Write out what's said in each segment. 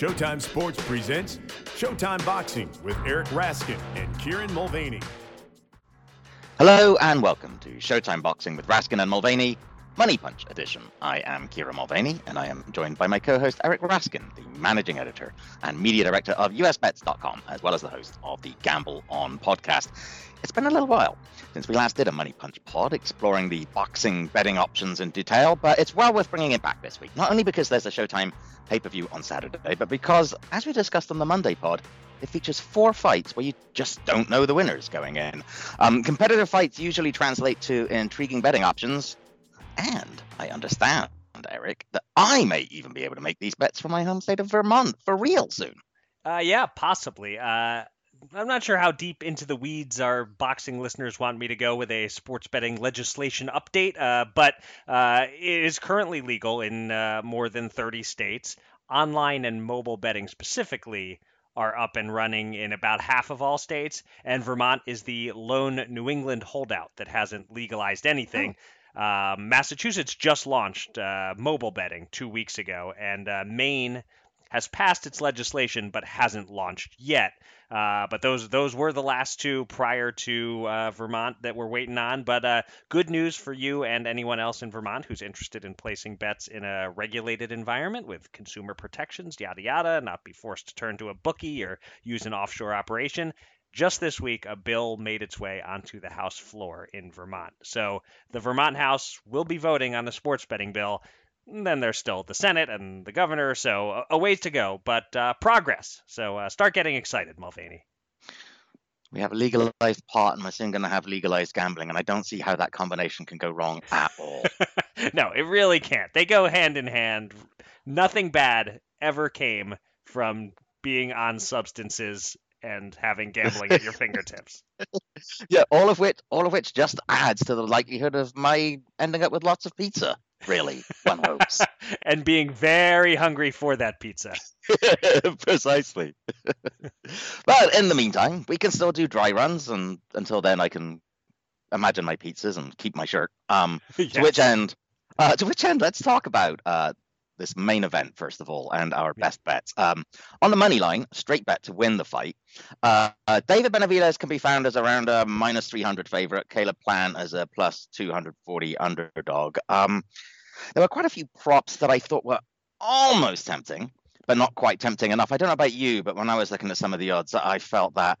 Showtime Sports presents Showtime Boxing with Eric Raskin and Kieran Mulvaney. Hello and welcome to Showtime Boxing with Raskin and Mulvaney, Money Punch edition. I am Kieran Mulvaney and I am joined by my co-host Eric Raskin, the managing editor and media director of USBets.com, as well as the host of the Gamble On podcast. It's been a little while since we last did a Money Punch pod exploring the boxing betting options in detail, but it's well worth bringing it back this week. Not only because there's a Showtime pay per view on Saturday, but because, as we discussed on the Monday pod, it features four fights where you just don't know the winners going in. Um, competitive fights usually translate to intriguing betting options, and I understand, Eric, that I may even be able to make these bets for my home state of Vermont for real soon. Uh, yeah, possibly. Uh, I'm not sure how deep into the weeds our boxing listeners want me to go with a sports betting legislation update, uh, but uh, it is currently legal in uh, more than 30 states. Online and mobile betting specifically are up and running in about half of all states, and Vermont is the lone New England holdout that hasn't legalized anything. Oh. Uh, Massachusetts just launched uh, mobile betting two weeks ago, and uh, Maine has passed its legislation but hasn't launched yet. Uh, but those those were the last two prior to uh, Vermont that we're waiting on. But uh, good news for you and anyone else in Vermont who's interested in placing bets in a regulated environment with consumer protections, yada yada, not be forced to turn to a bookie or use an offshore operation. Just this week, a bill made its way onto the House floor in Vermont. So the Vermont House will be voting on the sports betting bill then there's still the Senate and the governor, so a, ways to go, but uh, progress. So uh, start getting excited, Mulvaney. We have a legalized pot, and we're soon going to have legalized gambling, and I don't see how that combination can go wrong at all. no, it really can't. They go hand in hand. Nothing bad ever came from being on substances and having gambling at your fingertips. Yeah, all of which all of which just adds to the likelihood of my ending up with lots of pizza really, one hopes. and being very hungry for that pizza. Precisely. but in the meantime, we can still do dry runs, and until then, I can imagine my pizzas and keep my shirt. Um, yes. To which end, uh, to which end, let's talk about uh, this main event first of all and our best bets. Um, on the money line, straight bet to win the fight. Uh, uh, David Benavidez can be found as around a minus 300 favorite. Caleb Plant as a plus 240 underdog. Um, there were quite a few props that I thought were almost tempting, but not quite tempting enough. I don't know about you, but when I was looking at some of the odds, I felt that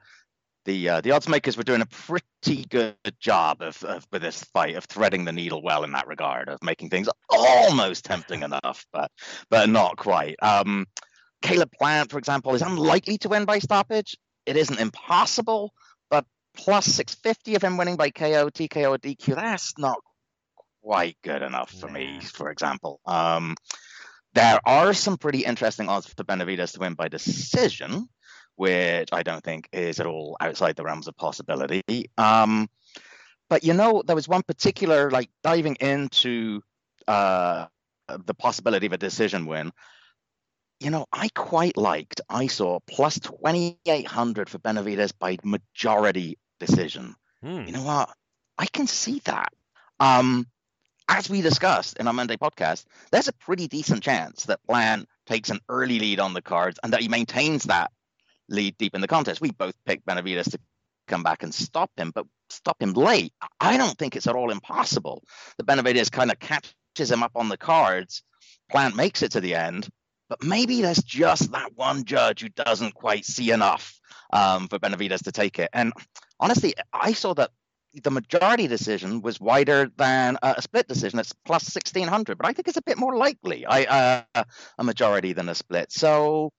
the uh, the odds makers were doing a pretty good job of, of with this fight of threading the needle well in that regard of making things almost tempting enough, but but not quite. Um, Caleb Plant, for example, is unlikely to win by stoppage. It isn't impossible, but plus 650 of him winning by KO, TKO, or DQ, that's not quite good enough for me, for example. Um, there are some pretty interesting odds for Benavidez to win by decision which I don't think is at all outside the realms of possibility. Um, but you know, there was one particular like diving into uh, the possibility of a decision win. You know, I quite liked. I saw plus twenty eight hundred for Benavidez by majority decision. Hmm. You know what? I can see that. Um, as we discussed in our Monday podcast, there's a pretty decent chance that Plant takes an early lead on the cards and that he maintains that lead deep in the contest. We both picked Benavidez to come back and stop him, but stop him late. I don't think it's at all impossible that Benavidez kind of catches him up on the cards. Plant makes it to the end, but maybe there's just that one judge who doesn't quite see enough um, for Benavidez to take it. And honestly, I saw that the majority decision was wider than a split decision. It's plus 1600, but I think it's a bit more likely I, uh, a majority than a split. So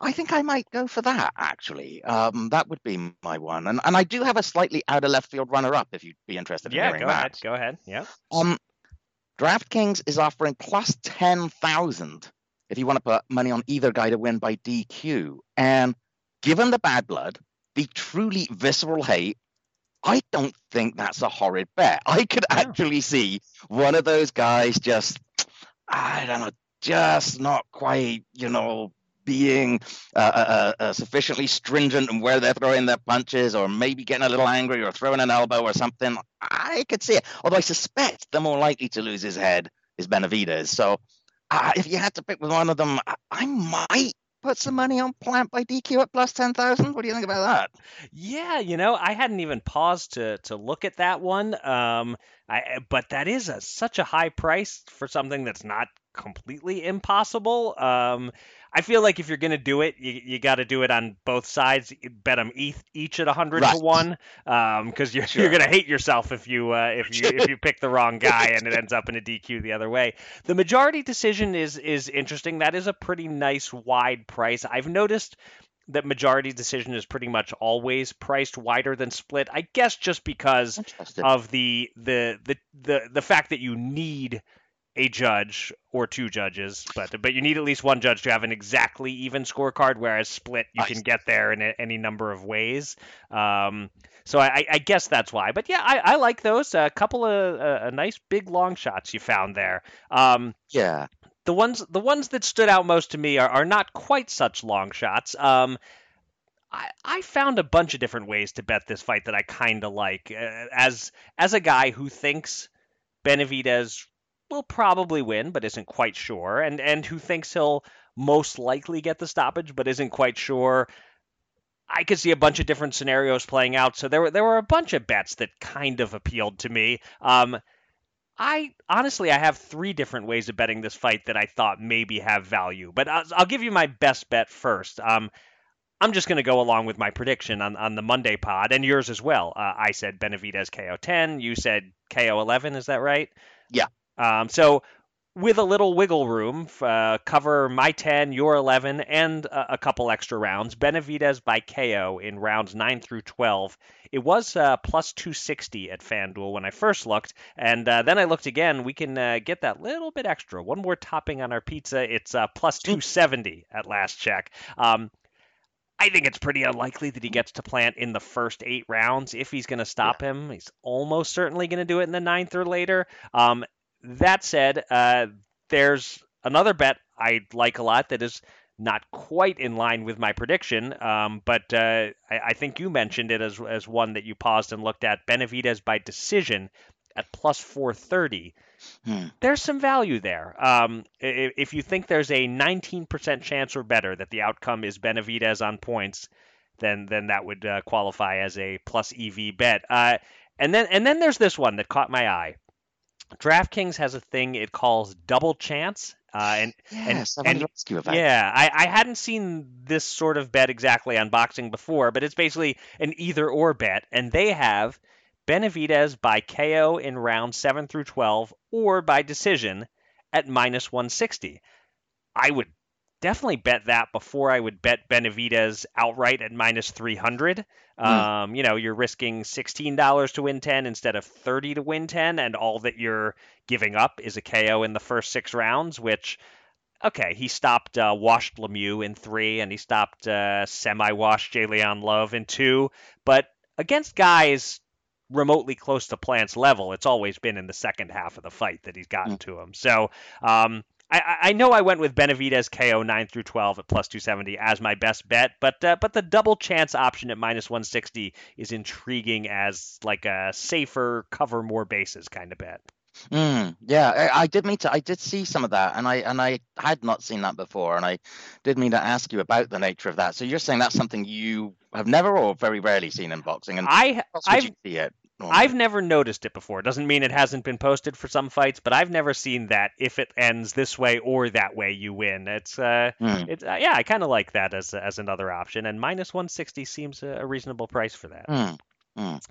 I think I might go for that actually. Um, that would be my one, and and I do have a slightly out of left field runner up if you'd be interested yeah, in hearing go that. ahead. Go ahead. Yeah. Um, DraftKings is offering plus ten thousand if you want to put money on either guy to win by DQ, and given the bad blood, the truly visceral hate. I don't think that's a horrid bet. I could actually see one of those guys just, I don't know, just not quite, you know, being uh, uh, uh, uh, sufficiently stringent and where they're throwing their punches, or maybe getting a little angry or throwing an elbow or something. I could see it. Although I suspect the more likely to lose his head is Benavidez. So uh, if you had to pick with one of them, I, I might put some money on Plant by DQ at plus ten thousand? What do you think about that? Yeah, you know, I hadn't even paused to to look at that one. Um, I but that is a, such a high price for something that's not completely impossible. Um, I feel like if you're going to do it, you, you got to do it on both sides. Bet them each, each at 100 right. to 1 because um, you're, sure. you're going to hate yourself if you uh, if you if you pick the wrong guy and it ends up in a DQ the other way. The majority decision is is interesting. That is a pretty nice wide price. I've noticed that majority decision is pretty much always priced wider than split. I guess just because of the the the the the fact that you need a judge or two judges, but but you need at least one judge to have an exactly even scorecard. Whereas split, you nice. can get there in a, any number of ways. Um, so I, I, guess that's why. But yeah, I, I like those. A couple of uh, nice big long shots you found there. Um, yeah. The ones the ones that stood out most to me are, are not quite such long shots. Um, I, I found a bunch of different ways to bet this fight that I kind of like. Uh, as as a guy who thinks Benavidez will probably win, but isn't quite sure, and and who thinks he'll most likely get the stoppage, but isn't quite sure. I could see a bunch of different scenarios playing out, so there were there were a bunch of bets that kind of appealed to me. Um, I honestly I have three different ways of betting this fight that I thought maybe have value, but I'll, I'll give you my best bet first. Um, I'm just going to go along with my prediction on, on the Monday pod and yours as well. Uh, I said Benavidez KO 10. You said KO 11. Is that right? Yeah. Um, so with a little wiggle room, uh, cover my 10, your 11, and a, a, couple extra rounds. Benavidez by KO in rounds 9 through 12. It was uh, plus 260 at FanDuel when I first looked, and uh, then I looked again. We can uh, get that little bit extra. One more topping on our pizza. It's uh, plus 270 at last check. Um, I think it's pretty unlikely that he gets to Plant in the first eight rounds. If he's going to stop yeah. him, he's almost certainly going to do it in the ninth or later. Um, that said, uh, there's another bet I like a lot that is not quite in line with my prediction, um, but uh, I, I, think you mentioned it as, as one that you paused and looked at. Benavidez by decision at plus 430. Hmm. There's some value there. Um, if you think there's a 19% chance or better that the outcome is Benavidez on points, then then that would uh, qualify as a plus EV bet. Uh, and then and then there's this one that caught my eye. DraftKings has a thing it calls double chance. Uh, and yes, and, and ask you about yeah, I, I hadn't seen this sort of bet exactly on boxing before, but it's basically an either or bet, and they have Benavidez by KO in round seven through twelve or by decision at minus 160. I would definitely bet that before I would bet Benavidez outright at minus 300. Mm. Um, you know, you're risking $16 to win 10 instead of 30 to win 10, and all that you're giving up is a KO in the first six rounds, which. Okay, he stopped uh, washed Lemieux in three, and he stopped uh, semi-washed J'Leon Love in two. But against guys remotely close to Plant's level, it's always been in the second half of the fight that he's gotten mm. to him. So um, I, I know I went with Benavidez KO 9 through 12 at plus 270 as my best bet, but uh, but the double chance option at minus 160 is intriguing as like a safer cover more bases kind of bet. Mm, yeah, I, I, did mean to. I did see some of that, and I and I had not seen that before, and I did mean to ask you about the nature of that. So you're saying that's something you have never or very rarely seen in boxing, and I I've, see it? Normally. I've never noticed it before. Doesn't mean it hasn't been posted for some fights, but I've never seen that if it ends this way or that way, you win. It's uh, mm. it's uh, yeah, I kind of like that as as another option, and minus 160 seems a, reasonable price for that. Mm. Mm.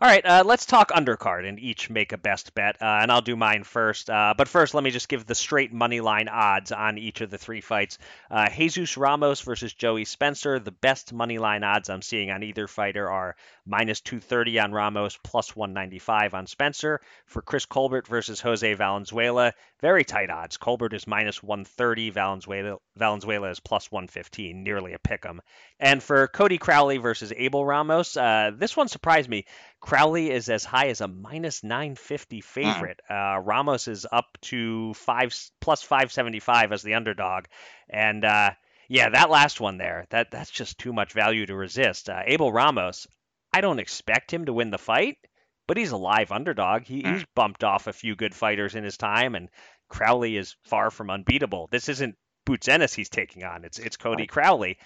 All right, uh, let's talk undercard and each make a best bet, uh, and I'll do mine first. Uh, but first, let me just give the straight money line odds on each of the three fights. Uh, Jesus Ramos versus Joey Spencer. The best money line odds I'm seeing on either fighter are minus 230 on Ramos, plus 195 on Spencer. For Chris Colbert versus Jose Valenzuela, very tight odds. Colbert is minus 130, Valenzuela, Valenzuela is plus 115, nearly a pick 'em. And for Cody Crowley versus Abel Ramos, uh, this one surprised me. Crowley is as high as a minus 950 favorite. Uh, Ramos is up to five plus 575 as the underdog, and uh, yeah, that last one there, that that's just too much value to resist. Uh, Abel Ramos, I don't expect him to win the fight, but he's a live underdog. He, he's bumped off a few good fighters in his time, and Crowley is far from unbeatable. This isn't Boots Ennis he's taking on. It's it's Cody. Crowley.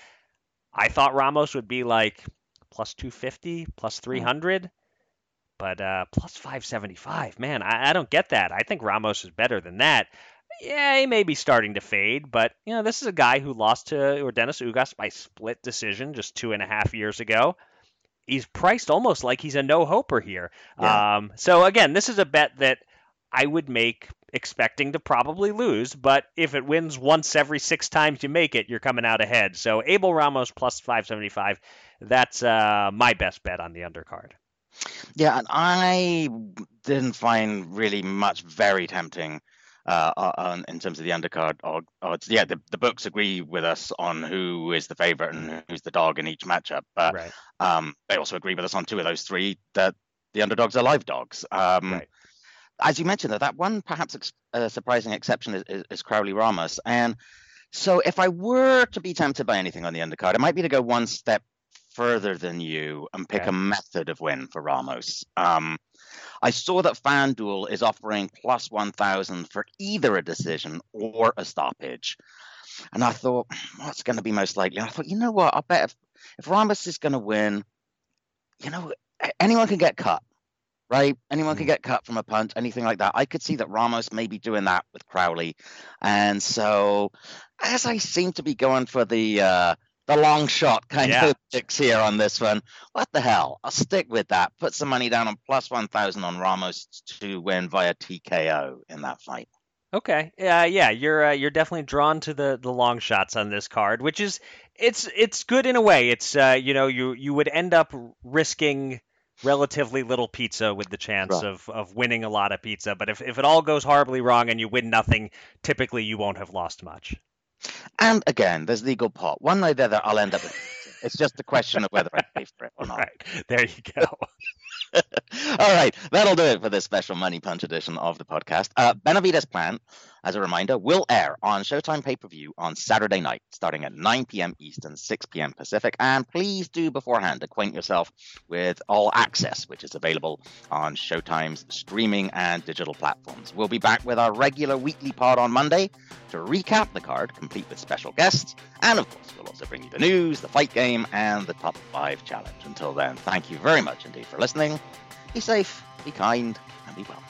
I thought Ramos would be like plus 250, plus hmm. 300, but uh, plus 575. Man, I, I don't get that. I think Ramos is better than that. Yeah, he may be starting to fade, but you know this is a guy who lost to Yordenis Ugas by split decision just two and a half years ago. He's priced almost like he's a no hoper here. Yeah. Um, so again, this is a bet that I would make expecting to probably lose, but if it wins once every six times you make it, you're coming out ahead. So Abel Ramos plus 575, that's uh, my best bet on the undercard. Yeah, and I didn't find really much very tempting uh, on, in terms of the undercard odds. Yeah, the, the books agree with us on who is the favorite and who's the dog in each matchup, but right. um, they also agree with us on two of those three that the underdogs are live dogs. Um, right as you mentioned, that one perhaps ex- uh, surprising exception is, is, is, Crowley Ramos. And so, if I were to be tempted by anything on the undercard, it might be to go one step further than you and pick a method of win for Ramos. Um, I saw that FanDuel is offering plus 1,000 for either a decision or a stoppage. And I thought, what's going to be most likely? And I thought, you know what? I bet if, if Ramos is going to win, you know, anyone can get cut right? Anyone can mm. get cut from a punt, anything like that. I could see that Ramos may be doing that with Crowley. And so, as I seem to be going for the uh, the long shot kind yeah. of picks here on this one, what the hell? I'll stick with that. Put some money down on plus 1,000 on Ramos to win via TKO in that fight. Okay. Uh, yeah, you're uh, you're definitely drawn to the the long shots on this card, which is it's it's good in a way. It's uh, you know you you would end up risking relatively little pizza with the chance right. of, of winning a lot of pizza. But if, if it all goes horribly wrong and you win nothing, typically you won't have lost much. And again, there's legal pot. One way or the other, I'll end up with It's just a question of whether I pay for it or not. Right. There you go. All right, that'll do it for this special Money Punch edition of the podcast. Uh, Benavidez Plant, as a reminder, will air on Showtime pay per view on Saturday night, starting at 9 p.m. Eastern, 6 p.m. Pacific. And please do beforehand acquaint yourself with All Access, which is available on Showtime's streaming and digital platforms. We'll be back with our regular weekly pod on Monday to recap the card, complete with special guests. And of course, we'll also bring you the news, the fight game, and the top five challenge. Until then, thank you very much indeed for listening. Be safe, be kind, and be well.